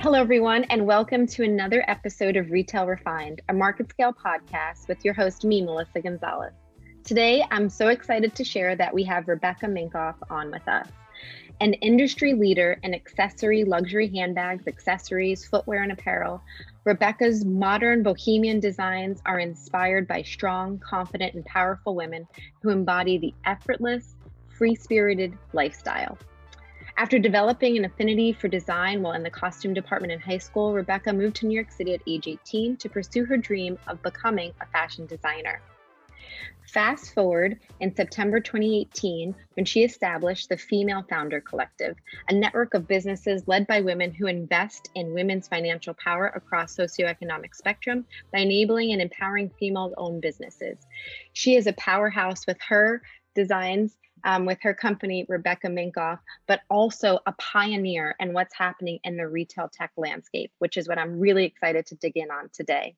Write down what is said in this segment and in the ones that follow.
Hello, everyone, and welcome to another episode of Retail Refined, a MarketScale podcast with your host, me, Melissa Gonzalez. Today, I'm so excited to share that we have Rebecca Minkoff on with us. An industry leader in accessory luxury handbags, accessories, footwear, and apparel, Rebecca's modern bohemian designs are inspired by strong, confident, and powerful women who embody the effortless, free spirited lifestyle. After developing an affinity for design while in the costume department in high school, Rebecca moved to New York City at age 18 to pursue her dream of becoming a fashion designer. Fast forward in September 2018, when she established the Female Founder Collective, a network of businesses led by women who invest in women's financial power across socioeconomic spectrum by enabling and empowering female-owned businesses. She is a powerhouse with her designs um, with her company, Rebecca Minkoff, but also a pioneer in what's happening in the retail tech landscape, which is what I'm really excited to dig in on today.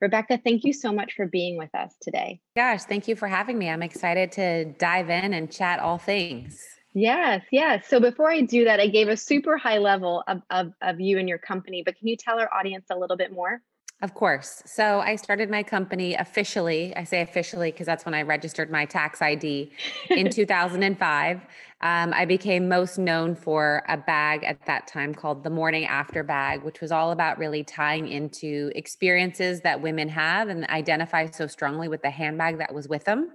Rebecca, thank you so much for being with us today. Gosh, thank you for having me. I'm excited to dive in and chat all things. Yes, yes. So before I do that, I gave a super high level of, of, of you and your company, but can you tell our audience a little bit more? Of course. So I started my company officially. I say officially because that's when I registered my tax ID in 2005. Um, I became most known for a bag at that time called the Morning After Bag, which was all about really tying into experiences that women have and identify so strongly with the handbag that was with them.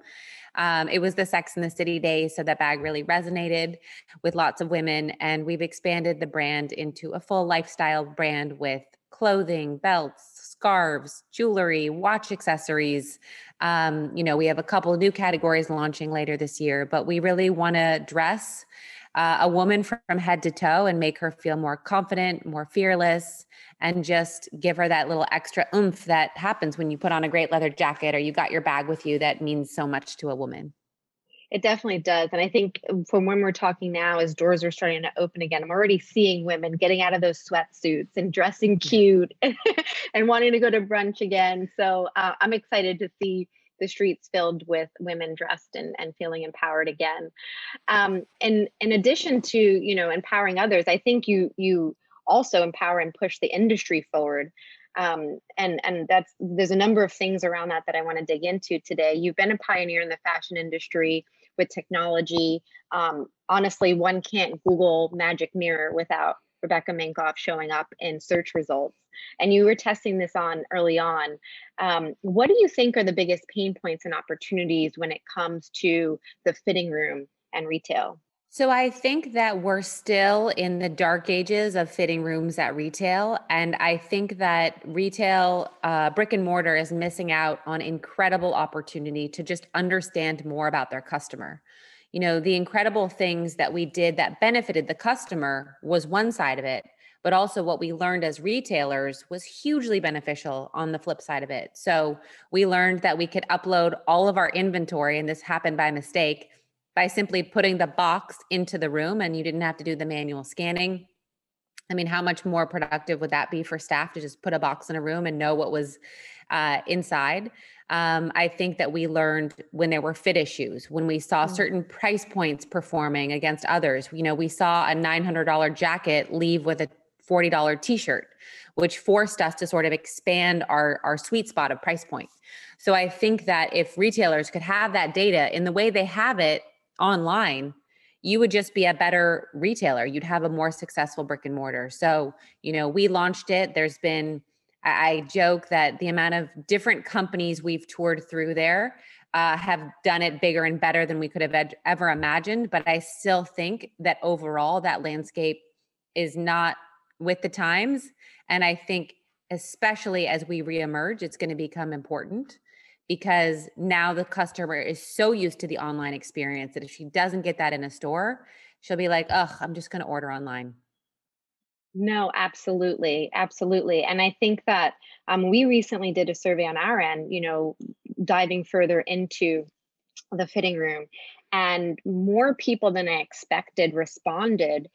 Um, it was the Sex and the City days, so that bag really resonated with lots of women. And we've expanded the brand into a full lifestyle brand with clothing, belts, scarves, jewelry, watch accessories. Um, you know, we have a couple new categories launching later this year, but we really want to dress uh, a woman from head to toe and make her feel more confident, more fearless, and just give her that little extra oomph that happens when you put on a great leather jacket or you got your bag with you that means so much to a woman. It definitely does. And I think um, from when we're talking now, as doors are starting to open again, I'm already seeing women getting out of those sweatsuits and dressing cute and wanting to go to brunch again. So uh, I'm excited to see the streets filled with women dressed and, and feeling empowered again. Um, and in addition to, you know, empowering others, I think you you also empower and push the industry forward. Um, and and that's there's a number of things around that that I want to dig into today. You've been a pioneer in the fashion industry with technology. Um, honestly, one can't Google Magic Mirror without Rebecca Minkoff showing up in search results. And you were testing this on early on. Um, what do you think are the biggest pain points and opportunities when it comes to the fitting room and retail? So I think that we're still in the dark ages of fitting rooms at retail. And I think that retail, uh, brick and mortar, is missing out on incredible opportunity to just understand more about their customer. You know, the incredible things that we did that benefited the customer was one side of it, but also what we learned as retailers was hugely beneficial on the flip side of it. So we learned that we could upload all of our inventory, and this happened by mistake by simply putting the box into the room and you didn't have to do the manual scanning. I mean, how much more productive would that be for staff to just put a box in a room and know what was uh, inside? Um, I think that we learned when there were fit issues, when we saw mm. certain price points performing against others. You know, we saw a $900 jacket leave with a $40 t-shirt, which forced us to sort of expand our, our sweet spot of price point. So I think that if retailers could have that data in the way they have it online, you would just be a better retailer. You'd have a more successful brick and mortar. So, you know, we launched it. There's been, I joke that the amount of different companies we've toured through there uh, have done it bigger and better than we could have ed- ever imagined. But I still think that overall, that landscape is not with the times. And I think, especially as we reemerge, it's going to become important because now the customer is so used to the online experience that if she doesn't get that in a store, she'll be like, "Ugh, I'm just going to order online." No, absolutely, absolutely, and I think that um, we recently did a survey on our end, you know, diving further into the fitting room, and more people than I expected responded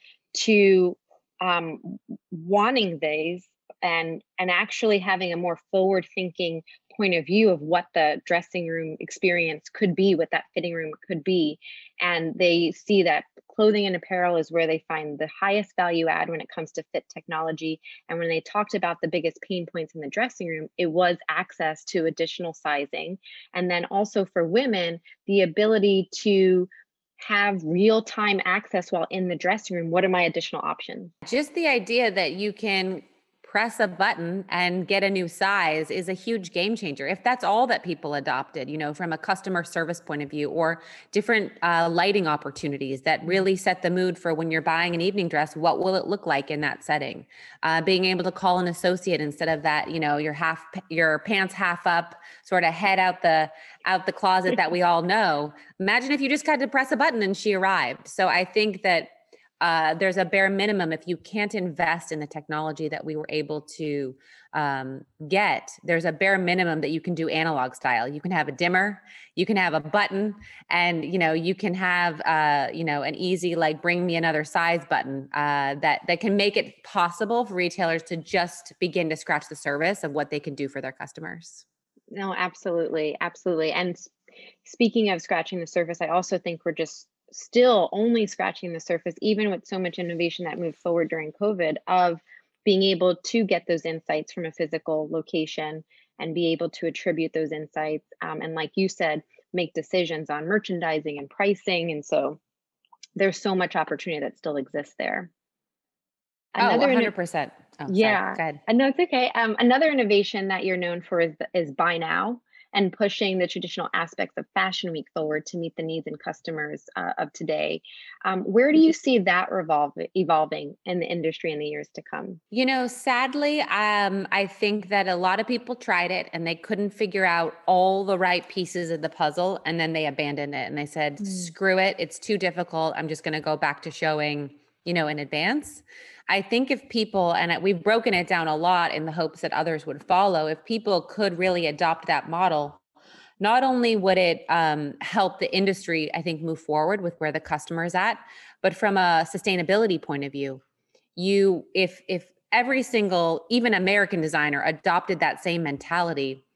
to um, wanting these and and actually having a more forward thinking point of view of what the dressing room experience could be, what that fitting room could be. And they see that clothing and apparel is where they find the highest value add when it comes to fit technology. And when they talked about the biggest pain points in the dressing room, it was access to additional sizing. And then also for women, the ability to have real time access while in the dressing room. What are my additional options? Just the idea that you can press a button and get a new size is a huge game changer. If that's all that people adopted, you know, from a customer service point of view or different uh, lighting opportunities that really set the mood for when you're buying an evening dress, what will it look like in that setting? Uh, being able to call an associate instead of that, you know, your half, your pants half up, sort of head out the, out the closet that we all know. Imagine if you just had to press a button and she arrived. So I think that uh, there's a bare minimum. If you can't invest in the technology that we were able to um, get there's a bare minimum that you can do analog style. You can have a dimmer you can have a button and you know you can have uh, you know an easy like bring me another size button uh, that that can make it possible for retailers to just begin to scratch the surface of what they can do for their customers. No absolutely absolutely. And speaking of scratching the surface i also think we're just still only scratching the surface, even with so much innovation that moved forward during COVID, of being able to get those insights from a physical location and be able to attribute those insights. Um, and like you said, make decisions on merchandising and pricing. And so there's so much opportunity that still exists there. Oh, another oh, 100%. Oh, yeah. Sorry. No, it's okay. Um, another innovation that you're known for is, is buy now and pushing the traditional aspects of Fashion Week forward to meet the needs and customers uh, of today. Um, where do you see that revolve, evolving in the industry in the years to come? You know, sadly, um, I think that a lot of people tried it and they couldn't figure out all the right pieces of the puzzle, and then they abandoned it and they said, mm. "Screw it! It's too difficult. I'm just going to go back to showing." You know, in advance. I think if people, and we've broken it down a lot in the hopes that others would follow, if people could really adopt that model, not only would it um, help the industry, I think, move forward with where the customer is at, but from a sustainability point of view, you, if, if every single, even American designer adopted that same mentality,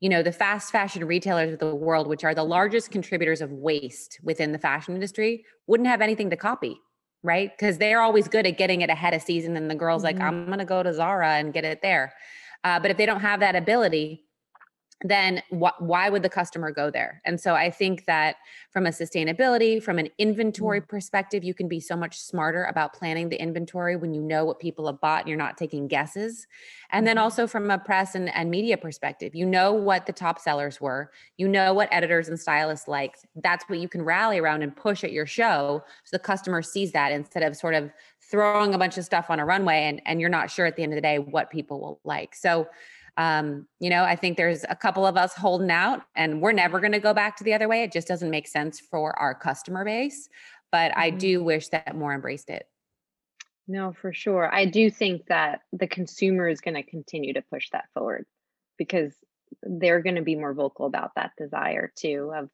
you know, the fast fashion retailers of the world, which are the largest contributors of waste within the fashion industry, wouldn't have anything to copy right? Because they're always good at getting it ahead of season. And the girl's mm-hmm. like, I'm going to go to Zara and get it there. Uh, but if they don't have that ability, then wh- why would the customer go there? And so I think that from a sustainability, from an inventory mm. perspective, you can be so much smarter about planning the inventory when you know what people have bought and you're not taking guesses. And then mm-hmm. also from a press and, and media perspective, you know what the top sellers were, you know what editors and stylists liked. That's what you can rally around and push at your show so the customer sees that instead of sort of throwing a bunch of stuff on a runway and, and you're not sure at the end of the day what people will like. So um, you know, I think there's a couple of us holding out and we're never going to go back to the other way. It just doesn't make sense for our customer base. But mm-hmm. I do wish that more embraced it. No, for sure. I do think that the consumer is going to continue to push that forward because they're going to be more vocal about that desire too of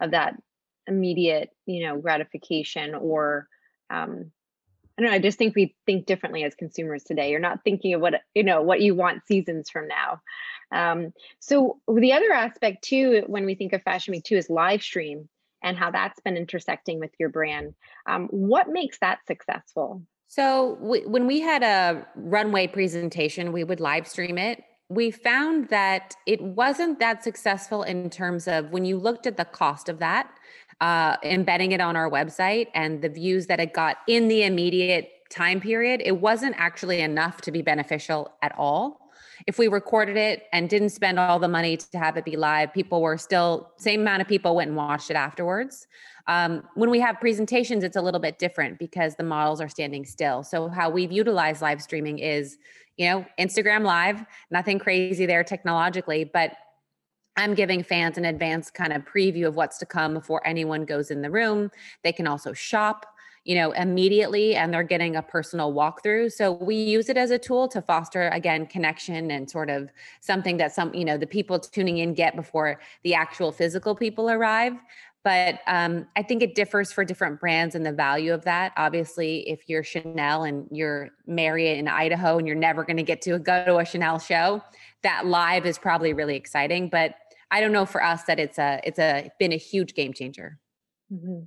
of that immediate, you know, gratification or um, I don't know. I just think we think differently as consumers today. You're not thinking of what you know what you want seasons from now. Um, so the other aspect too, when we think of Fashion Week too, is live stream and how that's been intersecting with your brand. Um, what makes that successful? So when we had a runway presentation, we would live stream it. We found that it wasn't that successful in terms of when you looked at the cost of that uh, embedding it on our website and the views that it got in the immediate time period, it wasn't actually enough to be beneficial at all. If we recorded it and didn't spend all the money to have it be live, people were still same amount of people went and watched it afterwards. Um, when we have presentations, it's a little bit different because the models are standing still. So how we've utilized live streaming is, you know, Instagram live, nothing crazy there technologically, but I'm giving fans an advanced kind of preview of what's to come before anyone goes in the room. They can also shop, you know, immediately and they're getting a personal walkthrough. So we use it as a tool to foster again connection and sort of something that some, you know, the people tuning in get before the actual physical people arrive. but um, I think it differs for different brands and the value of that. Obviously, if you're Chanel and you're Marriott in Idaho and you're never going to get to go to a Chanel show, that live is probably really exciting. But I don't know for us that it's a it's a been a huge game changer. Mm-hmm.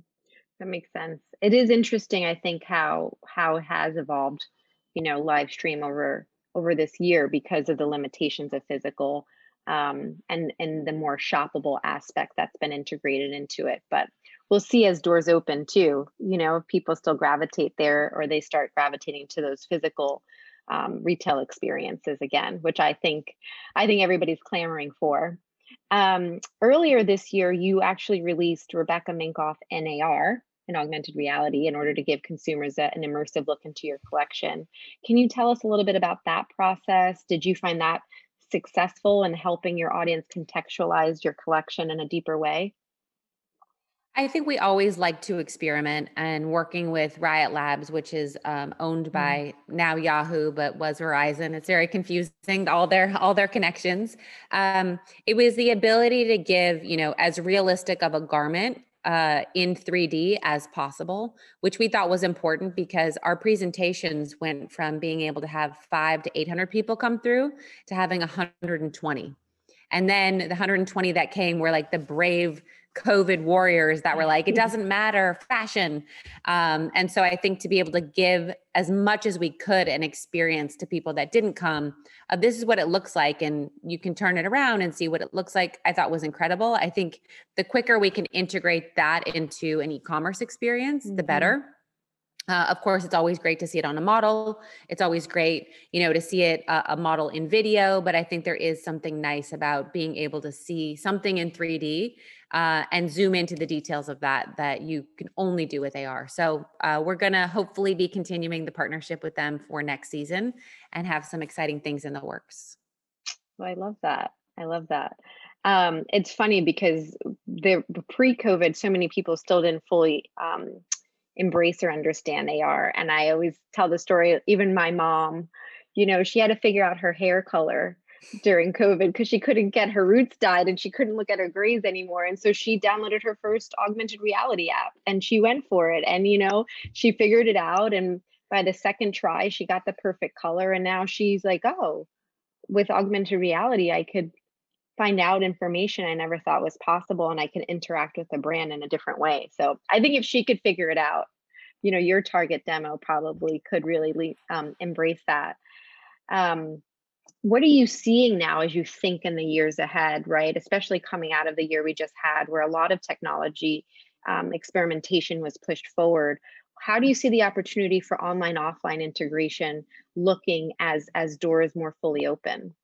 That makes sense. It is interesting, I think, how how it has evolved, you know, live stream over over this year because of the limitations of physical um, and and the more shoppable aspect that's been integrated into it. But we'll see as doors open too. You know, if people still gravitate there or they start gravitating to those physical um, retail experiences again, which I think I think everybody's clamoring for. Um, earlier this year, you actually released Rebecca Minkoff NAR, an augmented reality, in order to give consumers a, an immersive look into your collection. Can you tell us a little bit about that process? Did you find that successful in helping your audience contextualize your collection in a deeper way? I think we always like to experiment and working with RYOT Labs, which is um, owned mm-hmm. by mm. now Yahoo, but was Verizon. It's very confusing all their all their connections. Um, it was the ability to give you know as realistic of a garment uh, in 3D as possible, which we thought was important because our presentations went from being able to have five to 800 people come through to having 120. And then the 120 that came were like the brave COVID warriors that were like, it doesn't matter, fashion. Um, and so I think to be able to give as much as we could an experience to people that didn't come, uh, this is what it looks like. And you can turn it around and see what it looks like. I thought was incredible. I think the quicker we can integrate that into an e commerce experience, mm-hmm. the better. Uh, of course, it's always great to see it on a model. It's always great, you know, to see it uh, a model in video. But I think there is something nice about being able to see something in 3D uh, and zoom into the details of that that you can only do with AR. So uh, we're gonna hopefully be continuing the partnership with them for next season and have some exciting things in the works. Well, I love that. I love that. Um, it's funny because the pre-COVID, so many people still didn't fully um, embrace or understand AR. And I always tell the story, even my mom, you know, she had to figure out her hair color during COVID because she couldn't get her roots dyed and she couldn't look at her grays anymore. And so she downloaded her first augmented reality app and she went for it. And, you know, she figured it out. And by the second try, she got the perfect color. And now she's like, oh, with augmented reality, I could find out information I never thought was possible and I can interact with the brand in a different way. So I think if she could figure it out, you know, your target demo probably could really um, embrace that. Um, what are you seeing now as you think in the years ahead, right? Especially coming out of the year we just had, where a lot of technology um, experimentation was pushed forward. How do you see the opportunity for online offline integration looking as as doors more fully open?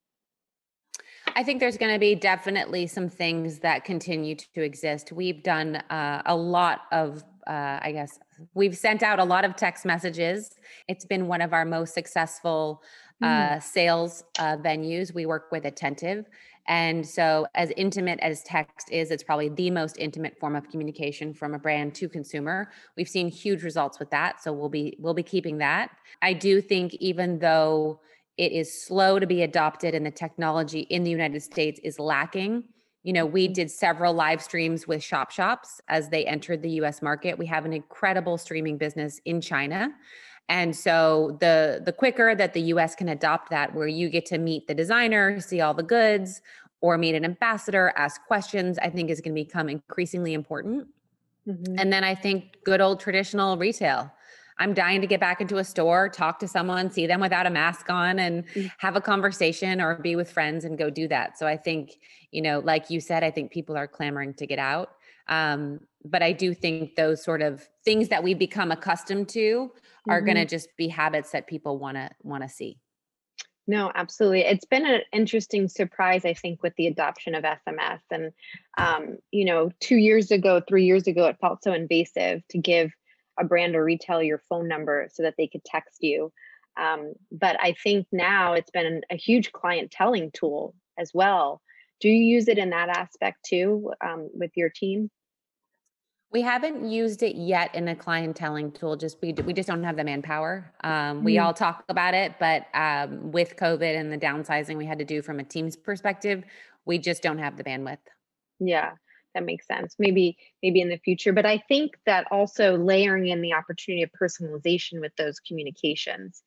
I think there's going to be definitely some things that continue to exist. We've done uh, a lot of, uh, I guess, we've sent out a lot of text messages. It's been one of our most successful mm. uh, sales uh, venues. We work with Attentive. And so, as intimate as text is, it's probably the most intimate form of communication from a brand to consumer. We've seen huge results with that, so we'll be we'll be keeping that. I do think even though it is slow to be adopted and the technology in the United States is lacking. You know, we mm-hmm. did several live streams with ShopShops as they entered the US market. We have an incredible streaming business in China. And so the the quicker that the US can adopt that where you get to meet the designer, see all the goods or meet an ambassador, ask questions, I think is going to become increasingly important. Mm-hmm. And then I think good old traditional retail I'm dying to get back into a store, talk to someone, see them without a mask on, and mm. have a conversation or be with friends and go do that. So I think, you know, like you said, I think people are clamoring to get out. Um, but I do think those sort of things that we become accustomed to are mm-hmm. going to just be habits that people want to want to see. No, absolutely. It's been an interesting surprise, I think, with the adoption of SMS. And, um, you know, two years ago, three years ago, it felt so invasive to give a brand or retailer your phone number so that they could text you. Um, but I think now it's been a huge clienteling tool as well. Do you use it in that aspect too um, with your team? We haven't used it yet in a clienteling tool. Just we we just don't have the manpower. Um, we mm. all talk about it, but um, with COVID and the downsizing we had to do from a team's perspective, we just don't have the bandwidth. Yeah, that makes sense. Maybe maybe in the future, but I think that also layering in the opportunity of personalization with those communications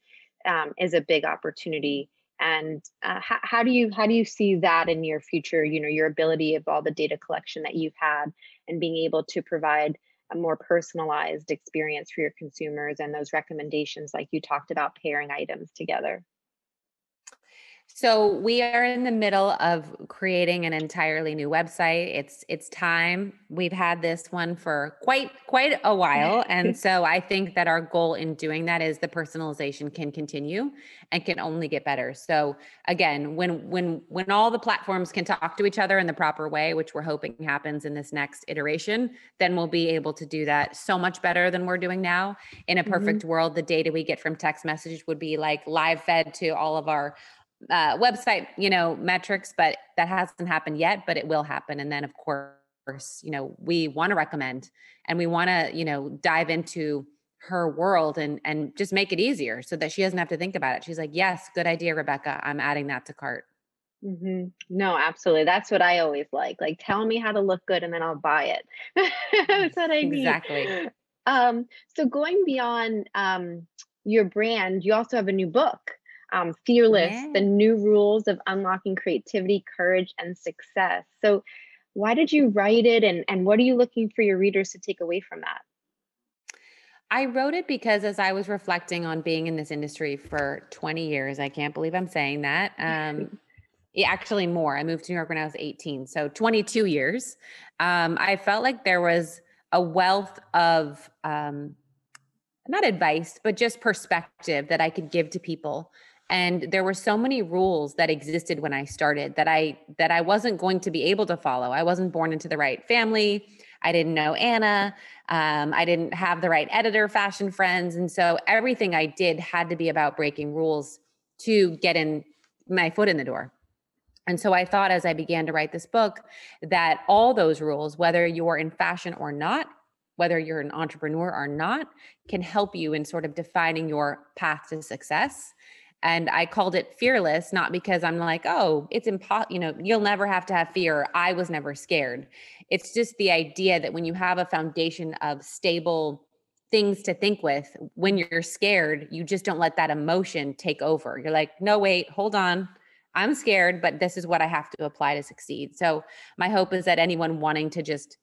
um, is a big opportunity. And uh, how, how do you how do you see that in your future? You know, your ability of all the data collection that you've had and being able to provide a more personalized experience for your consumers and those recommendations, like you talked about pairing items together. So we are in the middle of creating an entirely new website. It's it's time. We've had this one for quite quite a while and so I think that our goal in doing that is the personalization can continue and can only get better. So again, when when when all the platforms can talk to each other in the proper way, which we're hoping happens in this next iteration, then we'll be able to do that so much better than we're doing now. In a perfect mm-hmm. world, the data we get from text messages would be like live fed to all of our uh, website, you know, metrics, but that hasn't happened yet, but it will happen. And then of course, you know, we want to recommend and we want to, you know, dive into her world and and just make it easier so that she doesn't have to think about it. She's like, yes, good idea, Rebecca. I'm adding that to cart. Mm-hmm. No, absolutely. That's what I always like. Like, tell me how to look good, and then I'll buy it. That's what I need. Exactly. Um, so going beyond um, your brand, you also have a new book um, Fearless, yeah. the new rules of unlocking creativity, courage, and success. So, why did you write it, and, and what are you looking for your readers to take away from that? I wrote it because as I was reflecting on being in this industry for 20 years, I can't believe I'm saying that. Um, yeah, actually, more. I moved to New York when I was 18, so 22 years. Um, I felt like there was a wealth of um, not advice, but just perspective that I could give to people and there were so many rules that existed when i started that i that i wasn't going to be able to follow. I wasn't born into the right family. I didn't know anna. Um, i didn't have the right editor fashion friends. And so everything i did had to be about breaking rules to get in my foot in the door. And so i thought as i began to write this book that all those rules whether you're in fashion or not whether you're an entrepreneur or not can help you in sort of defining your path to success and I called it fearless, not because I'm like, oh, it's impossible, you know, you'll never have to have fear. I was never scared. It's just the idea that when you have a foundation of stable things to think with, when you're scared, you just don't let that emotion take over. You're like, no, wait, hold on. I'm scared, but this is what I have to apply to succeed. So, my hope is that anyone wanting to just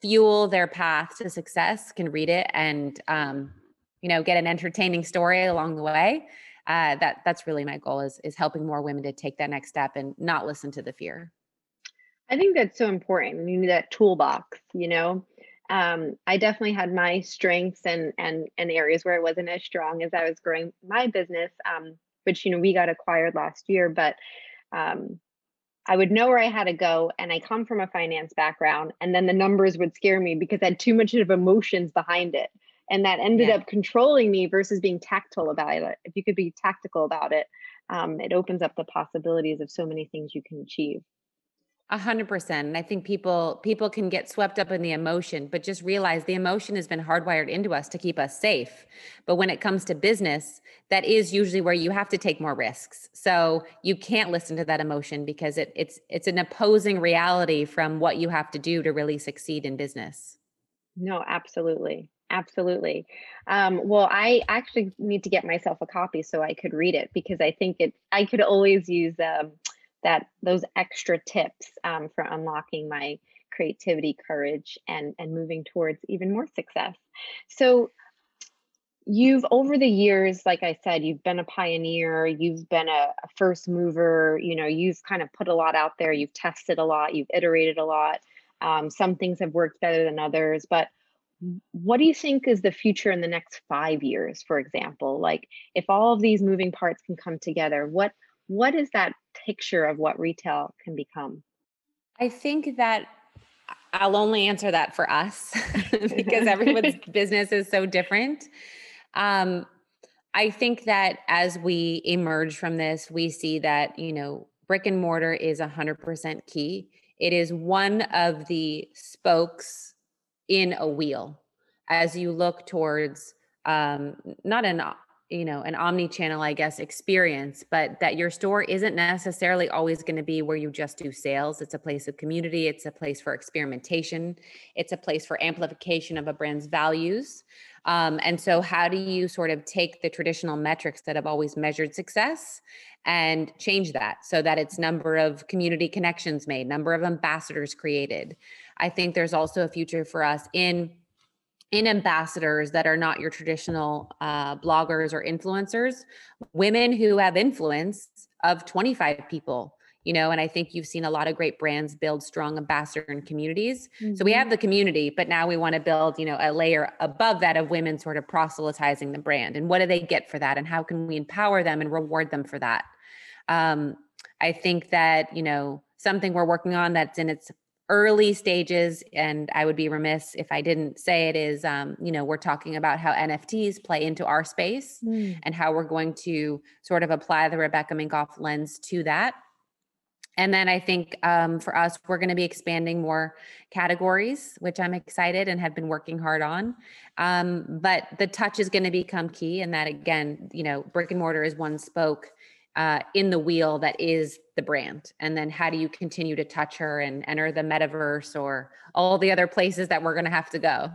fuel their path to success can read it and, um, you know, get an entertaining story along the way uh, that that's really my goal is is helping more women to take that next step and not listen to the fear. I think that's so important. You need that toolbox, you know. Um, I definitely had my strengths and and and areas where I wasn't as strong as I was growing my business, um, which you know we got acquired last year, but um, I would know where I had to go, and I come from a finance background, and then the numbers would scare me because I had too much of emotions behind it and that ended yeah. up controlling me versus being tactile about it if you could be tactical about it um, it opens up the possibilities of so many things you can achieve a hundred percent. And I think people people can get swept up in the emotion, but just realize the emotion has been hardwired into us to keep us safe. But when it comes to business, that is usually where you have to take more risks. So you can't listen to that emotion because it, it's it's an opposing reality from what you have to do to really succeed in business. No, absolutely. Absolutely. Um, well, I actually need to get myself a copy so I could read it because I think it. I could always use um, that those extra tips um, for unlocking my creativity, courage, and and moving towards even more success. So, you've over the years, like I said, you've been a pioneer. You've been a, a first mover. You know, you've kind of put a lot out there. You've tested a lot. You've iterated a lot. Um, some things have worked better than others, but what do you think is the future in the next five years for example? Like if all of these moving parts can come together what what is that picture of what retail can become? I think that i'll only answer that for us because everyone's business is so different. Um, i think that as we emerge from this we see that you know brick and mortar is 100% key. It is one of the spokes in a wheel as you look towards um, not an you know an omni-channel i guess experience but that your store isn't necessarily always going to be where you just do sales. It's a place of community. It's a place for experimentation. It's a place for amplification of a brand's values. Um, and so how do you sort of take the traditional metrics that have always measured success and change that so that it's number of community connections made number of ambassadors created i think there's also a future for us in in ambassadors that are not your traditional uh, bloggers or influencers, women who have influence of 25 people, you know, and I think you've seen a lot of great brands build strong ambassador and communities. Mm-hmm. So we have mm-hmm. the community, but now we want to build, you know, a layer above that of women sort of proselytizing the brand. And what do they get for that? And how can we empower them and reward them for that? Um, I think that, you know, something we're working on that's in its early stages and i would be remiss if i didn't say it is um, you know we're talking about how nfts play into our space mm. and how we're going to sort of apply the rebecca minkoff lens to that and then i think um, for us we're going to be expanding more categories which i'm excited and have been working hard on um, but the touch is going to become key and that again you know brick and mortar is one spoke uh, in the wheel that is the brand and then how do you continue to touch her and enter the metaverse or all the other places that we're going to have to go?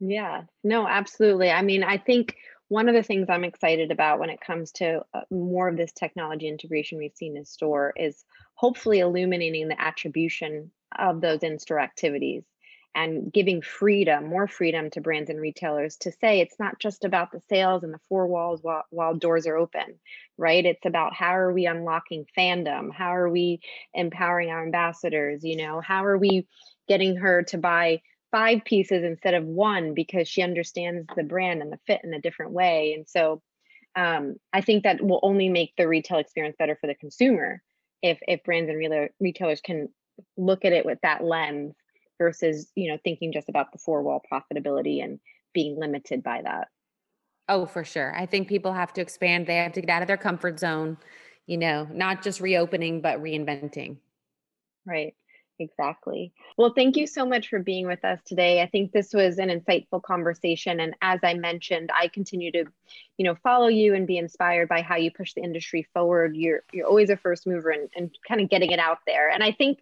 Yeah. No absolutely. I mean i think one of the things i'm excited about when it comes to uh, more of this technology integration we've seen in store is hopefully illuminating the attribution of those in-store activities and giving freedom, more freedom to brands and retailers to say it's not just about the sales and the four walls while, while doors are open, right? It's about how are we unlocking fandom? How are we empowering our ambassadors? You know, how are we getting her to buy five pieces instead of one because she understands the brand and the fit in a different way? And so um, I think that will only make the retail experience better for the consumer if if brands and retailers can look at it with that lens versus you know thinking just about the four wall profitability and being limited by that. Oh for sure. I think people have to expand. They have to get out of their comfort zone you know not just reopening but reinventing. Right. Exactly. Well thank you so much for being with us today. I think this was an insightful conversation and as i mentioned i continue to you know follow you and be inspired by how you push the industry forward. You're you're always a first mover and, and kind of getting it out there. And i think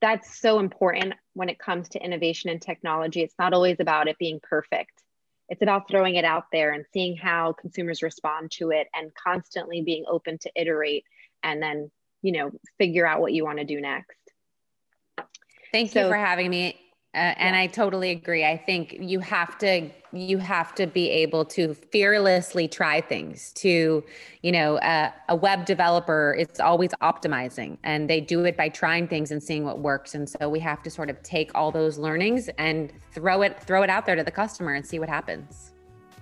that's so important when it comes to innovation and technology. It's not always about it being perfect. It's about throwing it out there and seeing how consumers respond to it and constantly being open to iterate and then, you know, figure out what you want to do next. Thank so, you for having me. Uh, and. I totally agree. I think you have to you have to be able to fearlessly try things. To you know, uh, a web developer is always optimizing, and they do it by trying things and seeing what works. And so we have to sort of take all those learnings and throw it throw it out there to the customer and see what happens.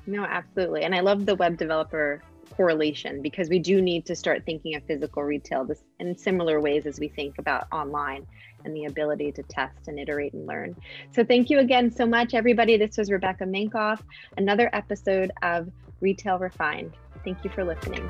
No, absolutely. And I love the web developer correlation because we do need to start thinking of physical retail in similar ways as we think about online and the ability to test and iterate and learn. So thank you again so much, everybody. This was Rebecca Minkoff, another episode of Retail Refined. Thank you for listening.